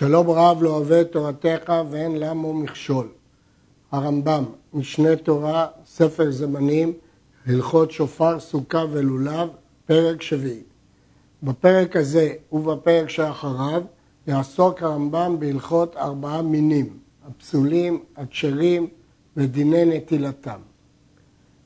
שלום רב לא אוהב את תורתך ואין למו מכשול. הרמב"ם, משנה תורה, ספר זמנים, הלכות שופר, סוכה ולולב, פרק שביעי. בפרק הזה ובפרק שאחריו יעסוק הרמב"ם בהלכות ארבעה מינים, הפסולים, הכשרים ודיני נטילתם.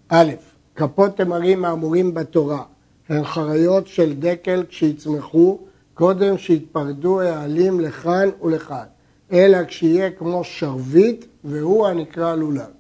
א', כפות תמרים האמורים בתורה הן חריות של דקל כשיצמחו קודם שיתפרדו העלים לכאן ולכאן, אלא כשיהיה כמו שרביט והוא הנקרא לולב.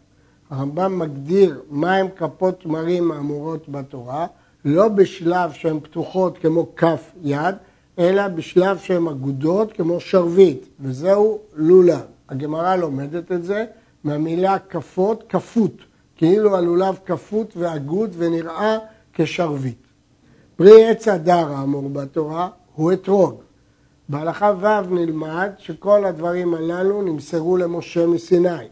הרמב"ם מגדיר מהם כפות תמרים האמורות בתורה, לא בשלב שהן פתוחות כמו כף יד, אלא בשלב שהן אגודות כמו שרביט, וזהו לולב. הגמרא לומדת את זה מהמילה כפות, כפות, כאילו הלולב כפות ואגוד ונראה כשרביט. פרי עץ הדר האמור בתורה הוא אתרוג. בהלכה ו' נלמד שכל הדברים הללו נמסרו למשה מסיני.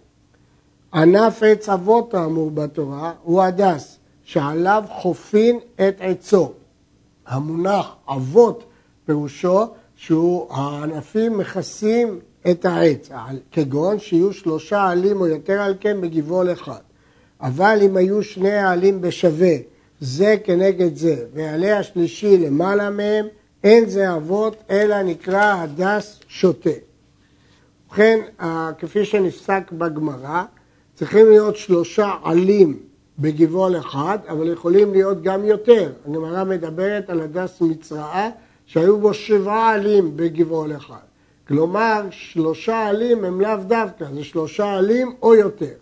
ענף עץ אבות האמור בתורה הוא הדס, שעליו חופין את עצו. המונח אבות פירושו שהוא הענפים מכסים את העץ, כגון שיהיו שלושה עלים או יותר על כן בגבעול אחד. אבל אם היו שני העלים בשווה, זה כנגד זה, ועלי השלישי למעלה מהם, אין זה אבות, אלא נקרא הדס שוטה. ובכן, כפי שנפסק בגמרא, צריכים להיות שלושה עלים בגבעול אחד, אבל יכולים להיות גם יותר. הגמרא מדברת על הדס מצרעה, שהיו בו שבעה עלים בגבעול אחד. כלומר, שלושה עלים הם לאו דווקא, זה שלושה עלים או יותר.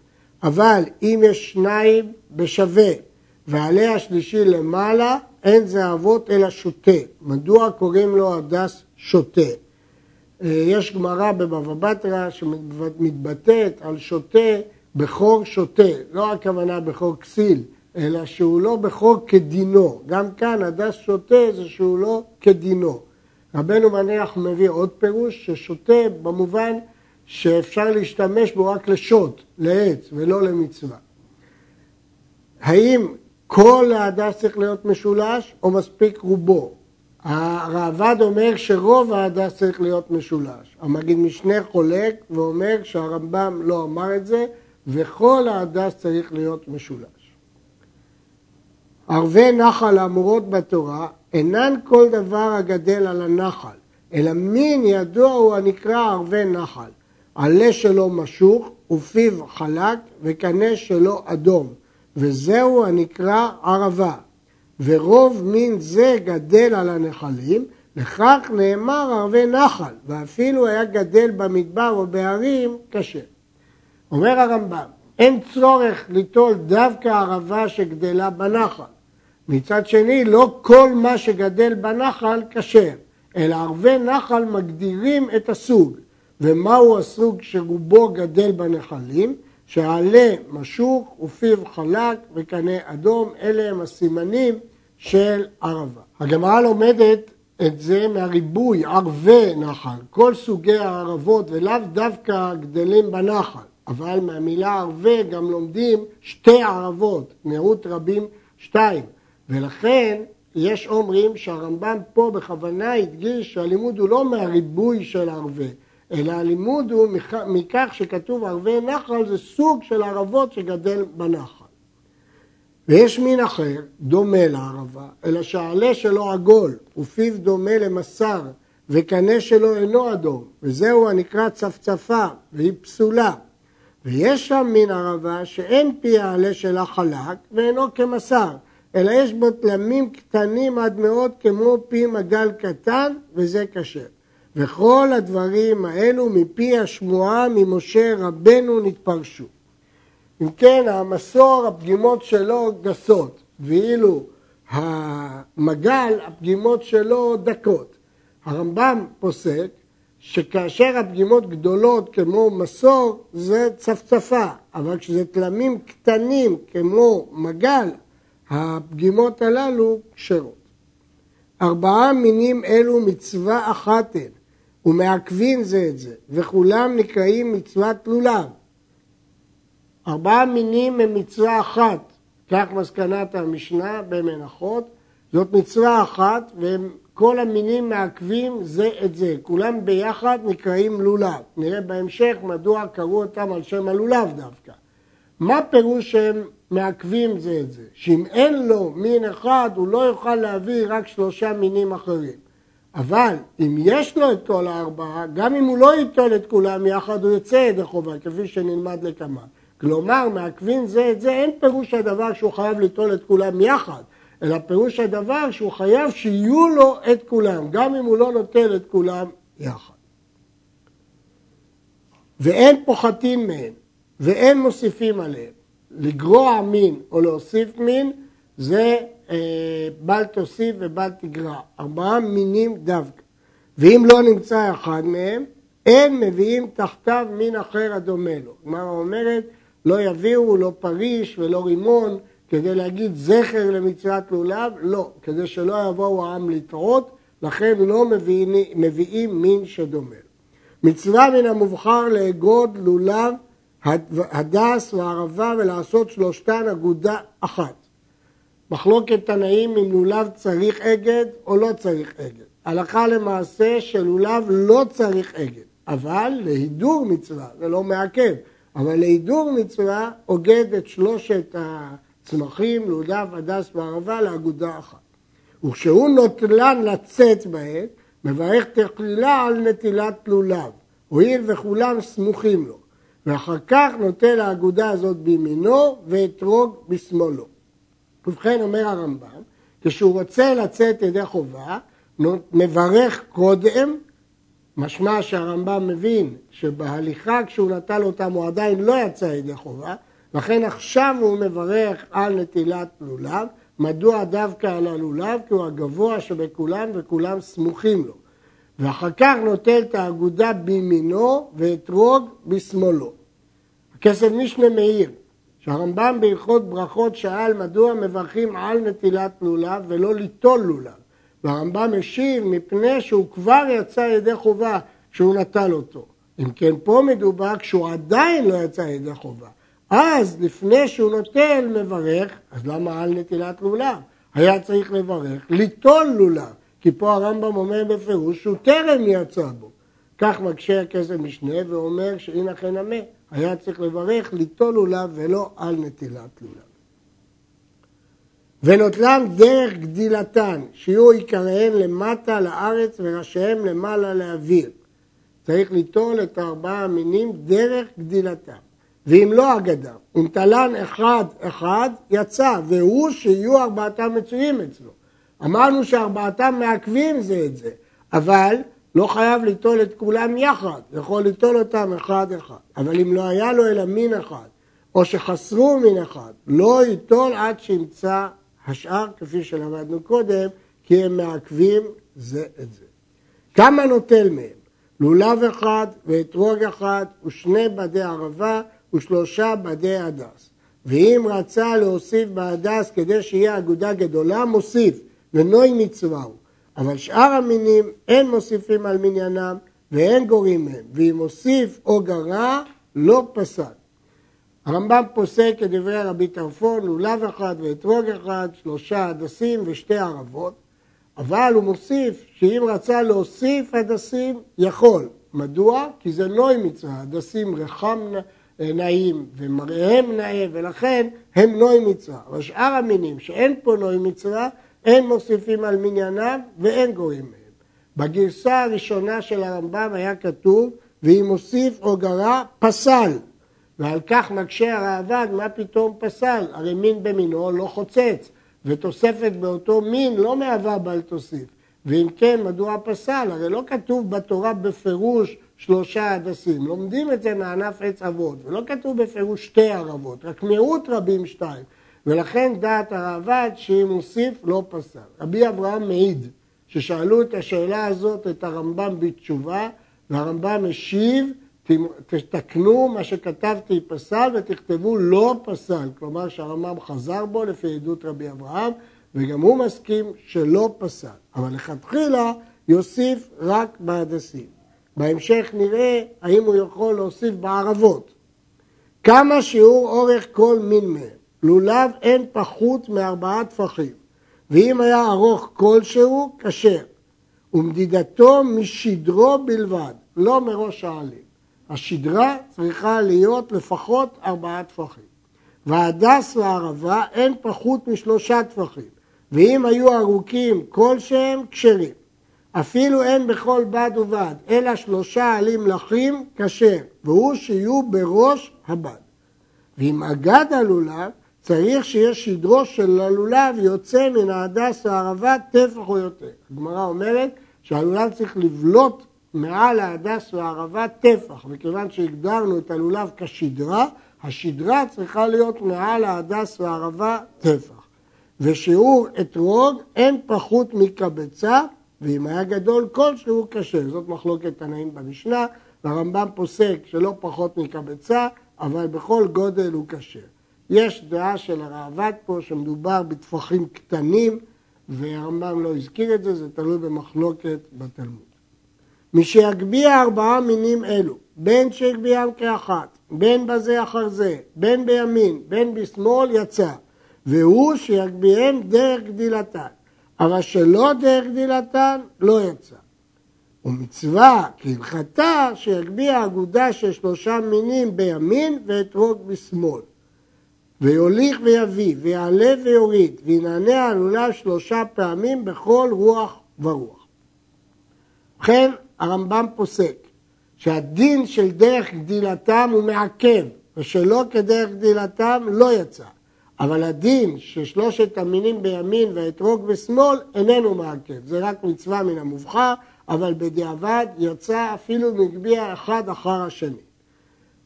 אבל אם יש שניים בשווה ועלי השלישי למעלה, אין זה אבות אלא שוטה. מדוע קוראים לו הדס שוטה? אה, יש גמרא בבבא בתרא שמתבטאת על שוטה בכור שוטה, לא הכוונה בכור כסיל, אלא שהוא לא בכור כדינו. גם כאן הדס שוטה זה שהוא לא כדינו. רבנו מניח מביא עוד פירוש ששוטה במובן שאפשר להשתמש בו רק לשוט, לעץ ולא למצווה. האם כל ההדס צריך להיות משולש או מספיק רובו? הראב"ד אומר שרוב ההדס צריך להיות משולש. המגיד משנה חולק ואומר שהרמב"ם לא אמר את זה וכל ההדס צריך להיות משולש. ערבי נחל האמורות בתורה אינן כל דבר הגדל על הנחל, אלא מין ידוע הוא הנקרא ערבי נחל. עלה שלו משוך ופיו חלק וקנה שלו אדום. וזהו הנקרא ערבה. ורוב מין זה גדל על הנחלים, לכך נאמר ערבי נחל, ואפילו היה גדל במדבר או בהרים, קשה. אומר הרמב"ם, אין צורך ליטול דווקא ערבה שגדלה בנחל. מצד שני, לא כל מה שגדל בנחל כשר, אלא ערבי נחל מגדירים את הסוג. ומהו הסוג שרובו גדל בנחלים? שעלה משוך ופיו חלק וקנה אדום, אלה הם הסימנים של ערבה. הגמרא לומדת את זה מהריבוי, ערבי נחל, כל סוגי הערבות ולאו דווקא גדלים בנחל, אבל מהמילה ערבי גם לומדים שתי ערבות, מיעוט רבים שתיים, ולכן יש אומרים שהרמב"ם פה בכוונה הדגיש שהלימוד הוא לא מהריבוי של ערבי, אלא הלימוד הוא מכך שכתוב ערבי נחל זה סוג של ערבות שגדל בנחל. ויש מין אחר, דומה לערבה, אלא שהעלה שלו עגול, ופיו דומה למסר, וקנה שלו אינו אדום, וזהו הנקרא צפצפה, והיא פסולה. ויש שם מין ערבה שאין פי העלה שלה חלק, ואינו כמסר, אלא יש בו תלמים קטנים עד מאוד כמו פי מגל קטן, וזה כשר. וכל הדברים האלו מפי השמועה ממשה רבנו נתפרשו. אם כן, המסור, הפגימות שלו גסות, ואילו המגל, הפגימות שלו דקות. הרמב"ם פוסק שכאשר הפגימות גדולות כמו מסור, זה צפצפה, אבל כשזה תלמים קטנים כמו מגל, הפגימות הללו כשרות. ארבעה מינים אלו מצווה אחת הן, ומעכבים זה את זה, וכולם נקראים מצוות לולב. ארבעה מינים הם מצווה אחת, כך מסקנת המשנה במנחות, זאת מצווה אחת והם כל המינים מעכבים זה את זה, כולם ביחד נקראים לולב. נראה בהמשך מדוע קראו אותם על שם הלולב דווקא. מה פירוש שהם מעכבים זה את זה? שאם אין לו מין אחד, הוא לא יוכל להביא רק שלושה מינים אחרים. אבל אם יש לו את כל הארבעה, גם אם הוא לא ייטול את כולם יחד, הוא יוצא ידי חובה, כפי שנלמד לכמה. כלומר, מעכבים זה את זה, אין פירוש הדבר שהוא חייב ליטול את כולם יחד, אלא פירוש הדבר שהוא חייב שיהיו לו את כולם, גם אם הוא לא נוטל את כולם יחד. ואין פוחתים מהם, ואין מוסיפים עליהם. לגרוע מין או להוסיף מין, זה בל תוסיף ובל תגרע. ארבעה מינים דווקא. ואם לא נמצא אחד מהם, אין מביאים תחתיו מין אחר הדומה לו. כלומר אומרת, לא יביאו לא פריש ולא רימון כדי להגיד זכר למצוות לולב, לא, כדי שלא יבואו העם לטעות, לכן לא מביאים, מביאים מין שדומה לו. מצווה מן המובחר לאגוד לולב, הדס והערבה ולעשות שלושתן אגודה אחת. מחלוקת תנאים אם לולב צריך אגד או לא צריך אגד. הלכה למעשה שלולב לא צריך אגד, אבל להידור מצווה, זה לא מעכב, אבל להידור מצווה אוגד את שלושת הצמחים, לולב, הדס וערבה לאגודה אחת. וכשהוא נוטלן לצאת בעת, מברך תכלילה על נטילת לולב, הואיל וכולם סמוכים לו, ואחר כך נוטל האגודה הזאת בימינו ואתרוג בשמאלו. ובכן אומר הרמב"ם, כשהוא רוצה לצאת ידי חובה, מברך קודם, משמע שהרמב"ם מבין שבהליכה כשהוא נטל אותם הוא עדיין לא יצא ידי חובה, לכן עכשיו הוא מברך על נטילת לולב. מדוע דווקא על הלולב? כי הוא הגבוה שבכולם וכולם סמוכים לו. ואחר כך נוטל את האגודה בימינו ואתרוג בשמאלו. הכסף משנה מאיר, שהרמב"ם בהלכות ברכות שאל מדוע מברכים על נטילת לולב ולא ליטול לולב. והרמב"ם השיב מפני שהוא כבר יצא ידי חובה כשהוא נטל אותו. אם כן פה מדובר כשהוא עדיין לא יצא ידי חובה. אז לפני שהוא נוטל מברך, אז למה על נטילת לולב? היה צריך לברך ליטול לולב, כי פה הרמב"ם אומר בפירוש שהוא טרם יצא בו. כך מקשה הכסף משנה ואומר שהנה כן המת. היה צריך לברך ליטול לולב ולא על נטילת לולב. ונוטלם דרך גדילתן, שיהיו עיקריהן למטה לארץ וראשיהם למעלה לאוויר. צריך ליטול את ארבעה המינים דרך גדילתם. ואם לא אגדה, אם תלן אחד אחד, יצא, והוא שיהיו ארבעתם מצויים אצלו. אמרנו שארבעתם מעכבים זה את זה, אבל לא חייב ליטול את כולם יחד, יכול ליטול אותם אחד אחד. אבל אם לא היה לו אלא מין אחד, או שחסרו מין אחד, לא ייטול עד שימצא השאר, כפי שלמדנו קודם, כי הם מעכבים זה את זה. כמה נוטל מהם? לולב אחד ואתרוג אחד ושני בדי ערבה ושלושה בדי הדס. ואם רצה להוסיף בהדס כדי שיהיה אגודה גדולה, מוסיף, ונוי מצווה הוא. אבל שאר המינים אין מוסיפים על מניינם ואין גורים מהם, ואם מוסיף או גרע, לא פסל. הרמב"ם פוסק כדברי רבי טרפון, לולב אחד ואתרוג אחד, שלושה הדסים ושתי ערבות, אבל הוא מוסיף שאם רצה להוסיף הדסים, יכול. מדוע? כי זה נוי מצווה, הדסים רחם נעים ומראיהם נאה, ולכן הם נוי מצווה. אבל שאר המינים שאין פה נוי מצווה, אין מוסיפים על מניינם ואין גויים מהם. בגרסה הראשונה של הרמב"ם היה כתוב, ואם מוסיף או גרע, פסל. ועל כך מקשה הראב"ד, מה פתאום פסל? הרי מין במינו לא חוצץ, ותוספת באותו מין לא מהווה בל תוסיף. ואם כן, מדוע פסל? הרי לא כתוב בתורה בפירוש שלושה הדסים. לומדים את זה מענף עץ אבות, ולא כתוב בפירוש שתי ערבות, רק מיעוט רבים שתיים. ולכן דעת הראב"ד שאם הוסיף לא פסל. רבי אברהם מעיד ששאלו את השאלה הזאת את הרמב"ם בתשובה, והרמב"ם השיב, תתקנו מה שכתבתי פסל ותכתבו לא פסל, כלומר שהרמב"ם חזר בו לפי עדות רבי אברהם, וגם הוא מסכים שלא פסל, אבל לכתחילה יוסיף רק בהדסים. בהמשך נראה האם הוא יכול להוסיף בערבות. כמה שיעור אורך כל מין מהם. לולב אין פחות מארבעה טפחים, ואם היה ארוך כלשהו, כשר. ומדידתו משדרו בלבד, לא מראש העלים. השדרה צריכה להיות לפחות ארבעה טפחים. והדס והערבה אין פחות משלושה טפחים, ואם היו ארוכים כלשהם, כשרים. אפילו אין בכל בד ובד, אלא שלושה עלים לחים, כשר, והוא שיהיו בראש הבד. ואם אגד הלולב, צריך שיהיה שדרו של הלולב יוצא מן ההדס והערבה טפח או יותר. הגמרא אומרת שהלולב צריך לבלוט מעל ההדס והערבה טפח, וכיוון שהגדרנו את הלולב כשדרה, השדרה צריכה להיות מעל ההדס והערבה טפח. ושיעור אתרוג אין פחות מקבצה, ואם היה גדול כלשהו קשה. זאת מחלוקת תנאים במשנה, והרמב"ם פוסק שלא פחות מקבצה, אבל בכל גודל הוא קשה. יש דעה של הראב"ד פה שמדובר בטפחים קטנים, והרמב"ם לא הזכיר את זה, זה תלוי במחלוקת בתלמוד. מי שיגביה ארבעה מינים אלו, בין שהגביהם כאחת, בין בזה אחר זה, בין בימין, בין בשמאל, יצא. והוא שיגביהם דרך גדילתן. אבל שלא דרך גדילתן, לא יצא. ומצווה כהלכתה שיגביה אגודה של שלושה מינים בימין ואתרוג בשמאל. ויוליך ויביא, ויעלה ויוריד, וינענע עלולה שלושה פעמים בכל רוח ורוח. ובכן, הרמב"ם פוסק שהדין של דרך גדילתם הוא מעכב, ושלא כדרך גדילתם לא יצא. אבל הדין של שלושת המינים בימין והאתרוג בשמאל איננו מעכב, זה רק מצווה מן המובחר, אבל בדיעבד יצא אפילו מגביה אחד אחר השני.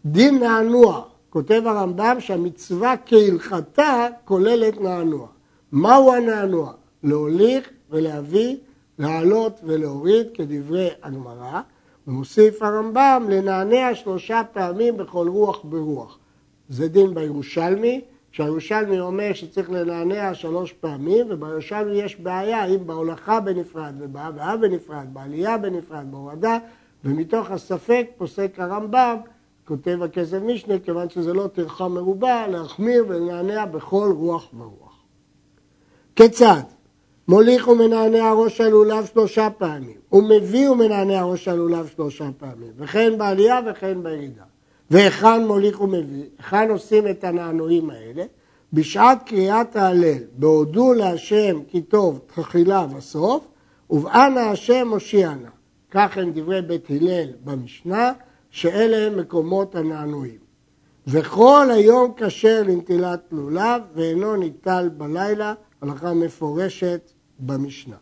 דין נענוע, כותב הרמב"ם שהמצווה כהלכתה כוללת נענוע. מהו הנענוע? להוליך ולהביא לעלות ולהוריד כדברי הגמרא, ומוסיף הרמב"ם לנענע שלושה פעמים בכל רוח ברוח. זה דין בירושלמי, שהירושלמי אומר שצריך לנענע שלוש פעמים, ובירושלמי יש בעיה אם בהולכה בנפרד ובהבאה בנפרד, בעלייה בנפרד, בהורדה, ומתוך הספק פוסק הרמב"ם, כותב הכסף משנה, כיוון שזה לא טרחה מרובה, להחמיר ולנענע בכל רוח ורוח. כיצד? מוליך ומנענע ראש הלולב שלושה פעמים, ומביא ומנענע ראש הלולב שלושה פעמים, וכן בעלייה וכן בירידה. והיכן מוליך ומביא, היכן עושים את הנענועים האלה? בשעת קריאת ההלל, בהודו להשם כי טוב תחילה וסוף, ובאנה השם הושיענה. כך הם דברי בית הלל במשנה, שאלה הם מקומות הנענועים. וכל היום כשר לנטילת לולב, ואינו ניטל בלילה, הלכה מפורשת במשנה.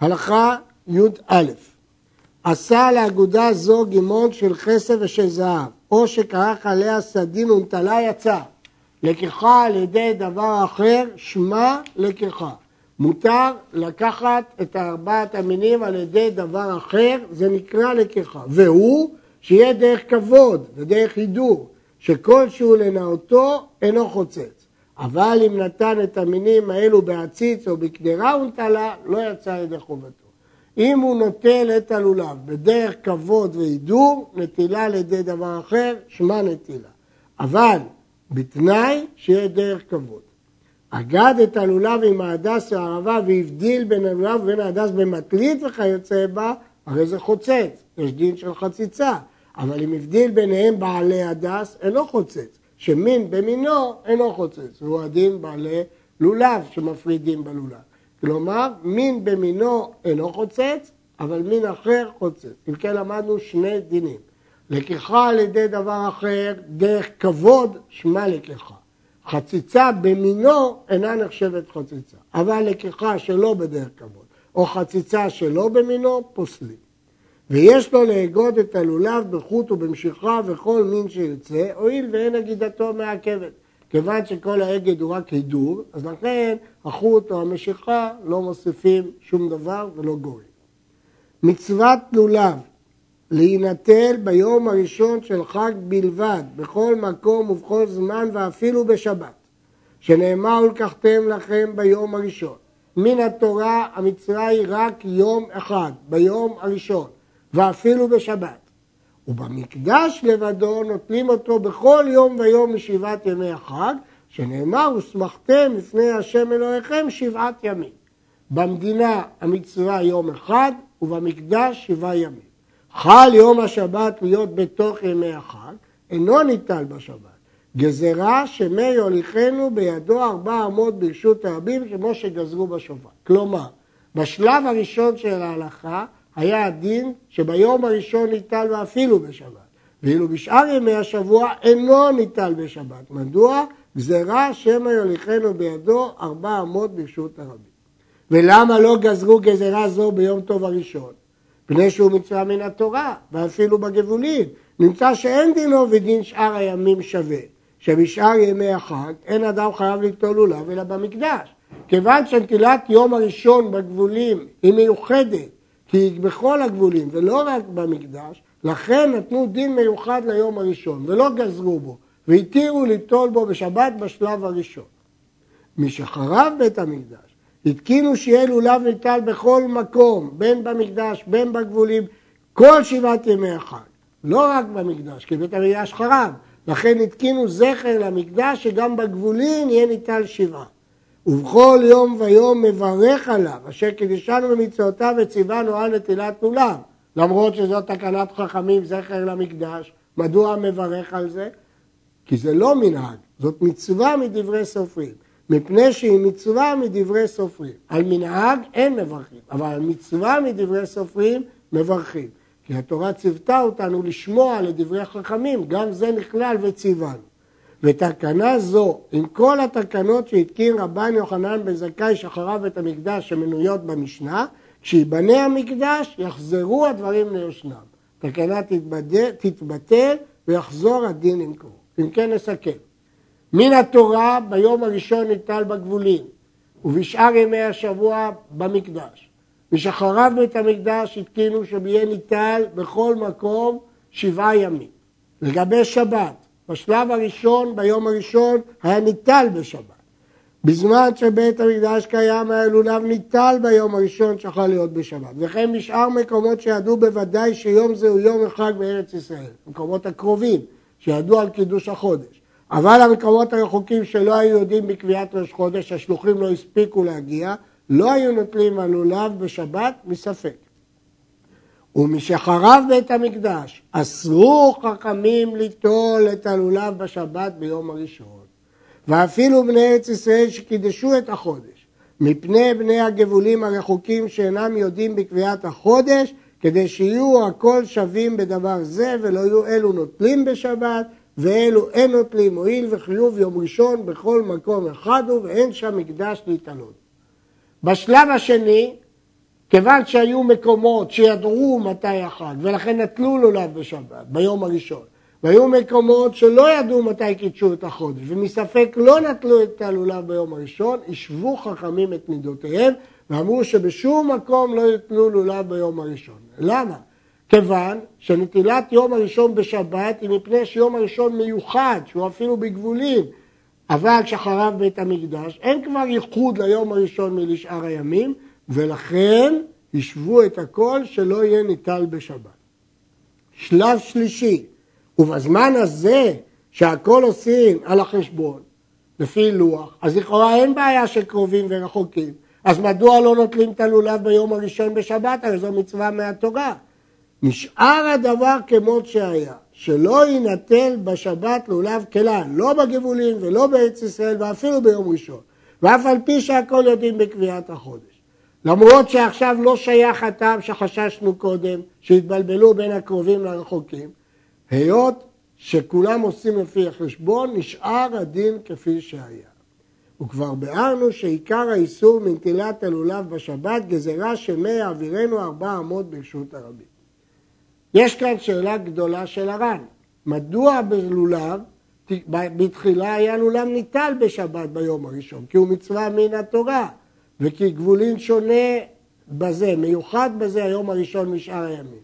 הלכה י"א עשה לאגודה זו גימון של חסד ושל זהב, או שכרך עליה סדין ונטלה יצא. לקיחה על ידי דבר אחר, שמה לקיחה. מותר לקחת את ארבעת המינים על ידי דבר אחר, זה נקרא לקיחה. והוא שיהיה דרך כבוד ודרך הידור, שכלשהו לנאותו אינו חוצץ. אבל אם נתן את המינים האלו בעציץ או בקדרה ונטלה, לא יצא ידי חובתו. אם הוא נוטל את הלולב בדרך כבוד והידור, נטילה על ידי דבר אחר, שמה נטילה. אבל בתנאי שיהיה דרך כבוד. אגד את הלולב עם ההדס והערבה והבדיל בין הלולב ובין ההדס במטלית וכיוצא בה, הרי זה חוצץ, יש דין של חציצה. אבל אם הבדיל ביניהם בעלי הדס, אינו חוצץ. שמין במינו אינו חוצץ, והוא הדין בעלי לולב שמפרידים בלולב. כלומר, מין במינו אינו חוצץ, אבל מין אחר חוצץ. אם כן למדנו שני דינים. לקיחה על ידי דבר אחר, דרך כבוד, שמה לקיחה. חציצה במינו אינה נחשבת חציצה, אבל לקיחה שלא בדרך כבוד, או חציצה שלא במינו, פוסלים. ויש לו לאגוד את הלולב בחוט ובמשיכה וכל מין שיוצא, הואיל ואין אגידתו מעכבת. כיוון שכל האגד הוא רק הידור, אז לכן החוט או המשיכה לא מוסיפים שום דבר ולא גורם. מצוות לולב להינטל ביום הראשון של חג בלבד, בכל מקום ובכל זמן ואפילו בשבת, שנאמר ולקחתם לכם ביום הראשון. מן התורה המצווה היא רק יום אחד, ביום הראשון. ואפילו בשבת. ובמקדש לבדו נוטלים אותו בכל יום ויום משבעת ימי החג, שנאמר, ושמחתם לפני השם אלוהיכם שבעת ימים. במדינה המצווה יום אחד ובמקדש שבעה ימים. חל יום השבת להיות בתוך ימי החג, אינו ניטל בשבת. גזרה שמי יוליכנו בידו ארבע אמות ברשות הרבים כמו שגזרו בשופר. כלומר, בשלב הראשון של ההלכה היה הדין שביום הראשון ניטל ואפילו בשבת, ואילו בשאר ימי השבוע אינו ניטל בשבת. מדוע? גזרה שמא יוליכנו בידו ארבע אמות ברשות הרבים. ולמה לא גזרו גזרה זו ביום טוב הראשון? פני שהוא מצווה מן התורה, ואפילו בגבולים. נמצא שאין דינו ודין שאר הימים שווה, שבשאר ימי החג אין אדם חייב ליטול לולב אלא במקדש. כיוון שנטילת יום הראשון בגבולים היא מיוחדת, כי היא בכל הגבולים ולא רק במקדש, לכן נתנו דין מיוחד ליום הראשון ולא גזרו בו, והתירו ליטול בו בשבת בשלב הראשון. משחרב בית המקדש התקינו שיהיה לולב ניטל בכל מקום, בין במקדש, בין בגבולים, כל שבעת ימי החג. לא רק במקדש, כי בית המקדש חרב. לכן התקינו זכר למקדש שגם בגבולים יהיה ניטל שבעה. ובכל יום ויום מברך עליו, אשר קידשנו במצוותיו וציוונו על נטילת לולב. למרות שזאת תקנת חכמים, זכר למקדש, מדוע מברך על זה? כי זה לא מנהג, זאת מצווה מדברי סופרים. מפני שהיא מצווה מדברי סופרים. על מנהג אין מברכים, אבל על מצווה מדברי סופרים מברכים. כי התורה ציוותה אותנו לשמוע לדברי חכמים, גם זה נכלל וציוונו. ותקנה זו, עם כל התקנות שהתקין רבן יוחנן בן זכאי שחרב את המקדש שמנויות במשנה, כשיבנה המקדש יחזרו הדברים ליושנם. תקנה תתבטל ויחזור הדין למקומו. אם כן נסכם. מן התורה ביום הראשון ניטל בגבולים, ובשאר ימי השבוע במקדש. ושחרב בית המקדש התקינו שיהיה ניטל בכל מקום שבעה ימים. לגבי שבת, בשלב הראשון, ביום הראשון, היה ניטל בשבת. בזמן שבית המקדש קיים היה לולב ניטל ביום הראשון שיכול להיות בשבת. וכן בשאר מקומות שידעו בוודאי שיום זה הוא יום החג בארץ ישראל, מקומות הקרובים, שידעו על קידוש החודש. אבל המקומות הרחוקים שלא היו יודעים בקביעת ראש חודש, השלוחים לא הספיקו להגיע, לא היו נוטלים הלולב בשבת מספק. ומשחרב בית המקדש, אסרו חכמים ליטול את הלולב בשבת ביום הראשון. ואפילו בני ארץ ישראל שקידשו את החודש, מפני בני הגבולים הרחוקים שאינם יודעים בקביעת החודש, כדי שיהיו הכל שווים בדבר זה ולא יהיו אלו נוטלים בשבת ואלו אין נוטלים, הואיל וחיוב יום ראשון בכל מקום אחד הוא ואין שם מקדש להתעלות. בשלב השני, כיוון שהיו מקומות שידעו מתי החג ולכן נטלו לולב בשבת, ביום הראשון, והיו מקומות שלא ידעו מתי קידשו את החודש ומספק לא נטלו את הלולב ביום הראשון, השוו חכמים את מידותיהם ואמרו שבשום מקום לא יטלו לולב ביום הראשון. למה? כיוון שנטילת יום הראשון בשבת היא מפני שיום הראשון מיוחד, שהוא אפילו בגבולים, אבל כשחרב בית המקדש, אין כבר ייחוד ליום הראשון מלשאר הימים, ולכן ישבו את הכל שלא יהיה ניטל בשבת. שלב שלישי, ובזמן הזה שהכל עושים על החשבון, לפי לוח, אז לכאורה אין בעיה של קרובים ורחוקים. אז מדוע לא נוטלים את הלולב ביום הראשון בשבת? הרי זו מצווה מהתורה. נשאר הדבר כמות שהיה, שלא יינטל בשבת לולב כלל, לא בגבולים ולא בארץ ישראל ואפילו ביום ראשון, ואף על פי שהכל יודעים בקביעת החודש. למרות שעכשיו לא שייך הטעם שחששנו קודם, שהתבלבלו בין הקרובים לרחוקים, היות שכולם עושים לפי החשבון, נשאר הדין כפי שהיה. וכבר ביארנו שעיקר האיסור מנטילת הלולב בשבת גזירה שמי יעבירנו ארבע אמות ברשות הרבים. יש כאן שאלה גדולה של הר"ן, מדוע בלולב, בתחילה היה לולב ניטל בשבת ביום הראשון, כי הוא מצווה מן התורה, וכי גבולין שונה בזה, מיוחד בזה היום הראשון משאר הימים.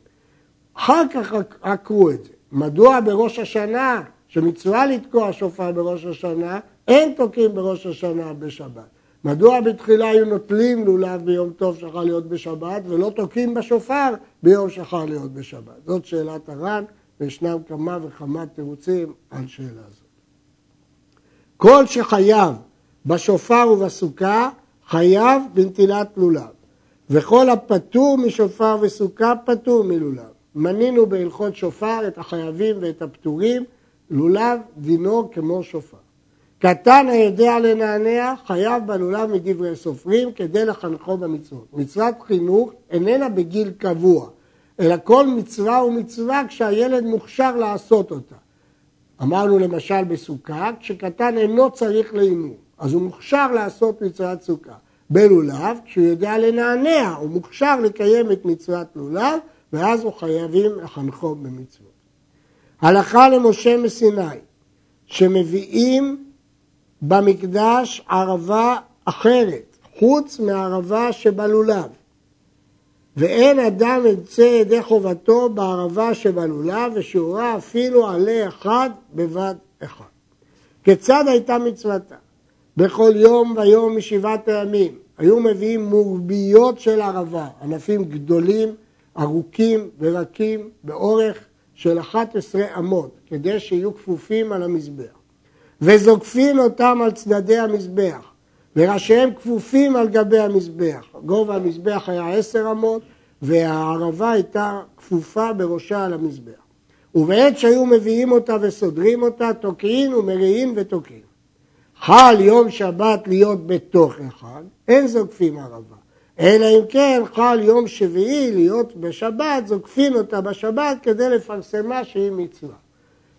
אחר כך עקרו את זה. מדוע בראש השנה, שמצווה לתקוע שופר בראש השנה, אין תוקעים בראש השנה בשבת? מדוע בתחילה היו נוטלים לולב ביום טוב שיכול להיות בשבת ולא תוקעים בשופר ביום שיכול להיות בשבת? זאת שאלת הר"ן וישנם כמה וכמה תירוצים על שאלה זאת. כל שחייב בשופר ובסוכה חייב בנטילת לולב. וכל הפטור משופר וסוכה פטור מלולב. מנינו בהלכות שופר את החייבים ואת הפטורים, לולב דינו כמו שופר. קטן היודע לנענע, חייב בלולב מדברי סופרים כדי לחנכו במצוות. מצוות חינוך איננה בגיל קבוע, אלא כל מצווה ומצווה כשהילד מוכשר לעשות אותה. אמרנו למשל בסוכה, כשקטן אינו צריך לאימון, אז הוא מוכשר לעשות מצוות סוכה. בלולב, כשהוא יודע לנענע, הוא מוכשר לקיים את מצוות לולב, ואז הוא חייבים לחנכו במצוות. הלכה למשה מסיני, שמביאים במקדש ערבה אחרת, חוץ מהערבה שבלולב. ואין אדם יצא ידי חובתו בערבה שבלולב, ושיעורה אפילו עלה אחד בבת אחד. כיצד הייתה מצוותה? בכל יום ויום משבעת הימים היו מביאים מורביות של ערבה, ענפים גדולים, ארוכים ורקים, באורך של 11 אמות, כדי שיהיו כפופים על המזבח. וזוקפים אותם על צדדי המזבח, וראשיהם כפופים על גבי המזבח. גובה המזבח היה עשר אמות, והערבה הייתה כפופה בראשה על המזבח. ובעת שהיו מביאים אותה וסודרים אותה, תוקעין ומריעין ותוקעין. חל יום שבת להיות בתוך אחד, אין זוקפים ערבה. אלא אם כן חל יום שביעי להיות בשבת, זוקפים אותה בשבת כדי לפרסמה שהיא מצווה.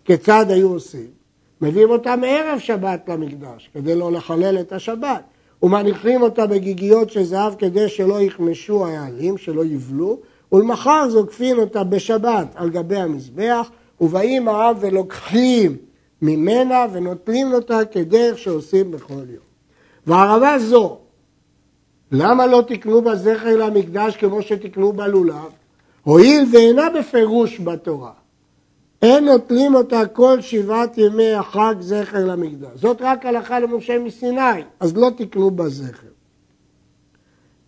כיצד היו עושים? מביאים אותה מערב שבת למקדש, כדי לא לחלל את השבת, ומניחים אותה בגיגיות של זהב כדי שלא יכמשו העלים, שלא יבלו, ולמחר זוקפים אותה בשבת על גבי המזבח, ובאים העם ולוקחים ממנה ונוטלים אותה כדרך שעושים בכל יום. והערבה זו, למה לא תקנו בה זכר למקדש כמו שתקנו בלולב? הואיל ואינה בפירוש בתורה. אין נוטלים אותה כל שבעת ימי החג זכר למקדש. זאת רק הלכה למשה מסיני, אז לא תקנו בה זכר.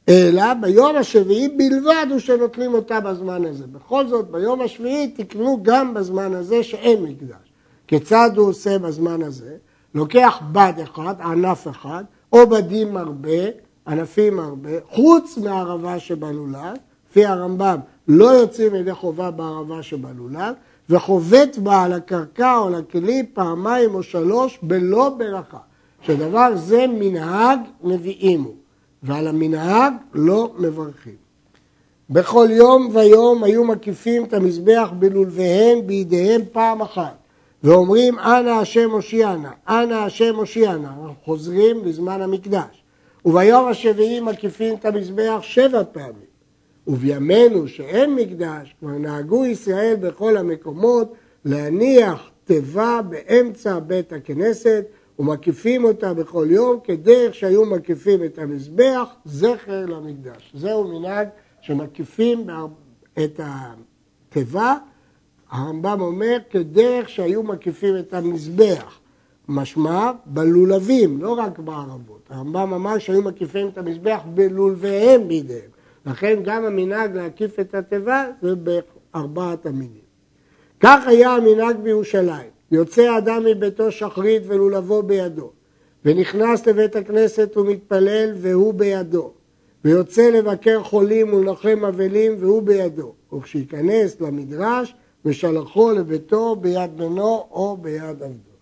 אלא ביום השביעי בלבד הוא שנוטלים אותה בזמן הזה. בכל זאת, ביום השביעי תקנו גם בזמן הזה שאין מקדש. כיצד הוא עושה בזמן הזה? לוקח בד אחד, ענף אחד, או בדים הרבה, ענפים הרבה, חוץ מהערבה שבלולב, לפי הרמב"ם לא יוצאים ידי חובה בערבה שבלולב, וחובט בה על הקרקע או על הכלי פעמיים או שלוש בלא ברכה. שדבר זה מנהג נביאים הוא, ועל המנהג לא מברכים. בכל יום ויום היו מקיפים את המזבח בלולביהם בידיהם פעם אחת, ואומרים אנא השם הושיענה, אנא השם הושיענה, אנחנו חוזרים לזמן המקדש. וביום השביעי מקיפים את המזבח שבע פעמים. ובימינו שאין מקדש, כבר נהגו ישראל בכל המקומות להניח תיבה באמצע בית הכנסת ומקיפים אותה בכל יום כדרך שהיו מקיפים את המזבח זכר למקדש. זהו מנהג שמקיפים את התיבה, הרמב"ם אומר כדרך שהיו מקיפים את המזבח. משמע בלולבים, לא רק בערבות. הרמב"ם אמר שהיו מקיפים את המזבח בלולביהם בידיהם. לכן גם המנהג להקיף את התיבה זה בארבעת המינים. כך היה המנהג בירושלים. יוצא אדם מביתו שחרית ולולבו בידו, ונכנס לבית הכנסת ומתפלל והוא בידו, ויוצא לבקר חולים ולנחם אבלים והוא בידו, וכשייכנס למדרש ושלחו לביתו ביד בנו או ביד עבדו.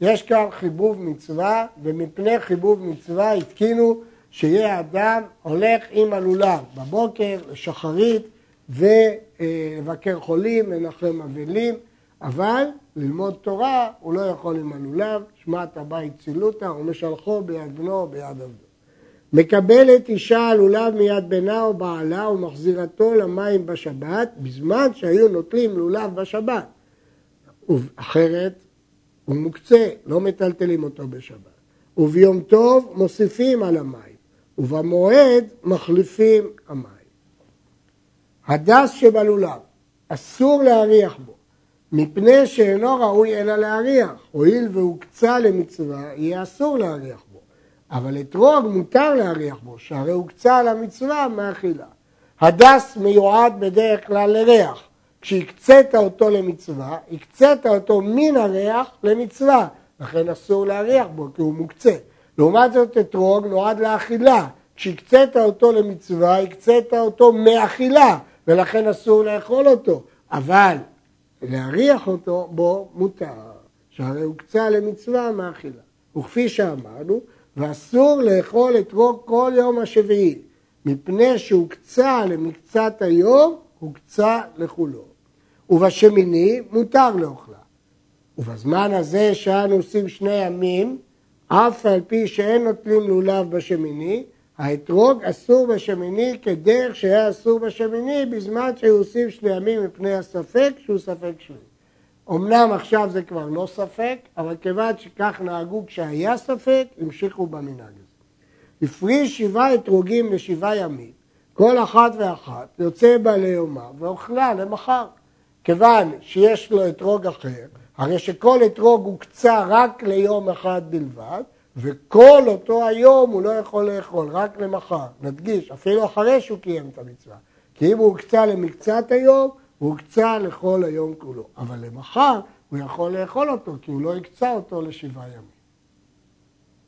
יש כאן חיבוב מצווה, ומפני חיבוב מצווה התקינו שיהיה אדם הולך עם הלולב בבוקר, לשחרית, ולבקר חולים, לנחם אבלים, אבל ללמוד תורה הוא לא יכול עם הלולב, שמעת הבית צילותא ומשלחו ביד בנו ביד עבדו. מקבלת אישה הלולב מיד בנה או בעלה ומחזירתו למים בשבת, בזמן שהיו נוטלים לולב בשבת. אחרת הוא מוקצה, לא מטלטלים אותו בשבת. וביום טוב מוסיפים על המים. ובמועד מחליפים המים. הדס שבלולב, אסור להריח בו, מפני שאינו ראוי אלא להריח. הואיל והוקצה למצווה, יהיה אסור להריח בו. אבל אתרוג מותר להריח בו, שהרי הוקצה למצווה מאכילה. הדס מיועד בדרך כלל לריח. כשהקצית אותו למצווה, הקצית אותו מן הריח למצווה, לכן אסור להריח בו כי הוא מוקצה. לעומת זאת אתרוג נועד לאכילה, כשהקצית אותו למצווה, הקצית אותו מאכילה, ולכן אסור לאכול אותו, אבל להריח אותו בו מותר, שהרי הוקצה למצווה מאכילה. וכפי שאמרנו, ואסור לאכול אתרוג כל יום השביעי, מפני שהוקצה למקצת היום, הוקצה לכולו. ובשמיני מותר לאוכלה. ובזמן הזה שאנו עושים שני ימים, אף על פי שאין נוטלים לולב בשמיני, האתרוג אסור בשמיני כדרך שהיה אסור בשמיני בזמן שהיו עושים שני ימים מפני הספק שהוא ספק שביעי. אמנם עכשיו זה כבר לא ספק, אבל כיוון שכך נהגו כשהיה ספק, המשיכו במנהג הזה. הפריש שבעה אתרוגים לשבעה ימים, כל אחת ואחת יוצא בה ליומה ואוכלה למחר. כיוון שיש לו אתרוג אחר, הרי שכל אתרוג הוקצה רק ליום אחד בלבד, וכל אותו היום הוא לא יכול לאכול, רק למחר. נדגיש, אפילו אחרי שהוא קיים את המצווה. כי אם הוא הוקצה למקצת היום, הוא הוקצה לכל היום כולו. אבל למחר הוא יכול לאכול אותו, כי הוא לא הקצה אותו לשבעה ימים.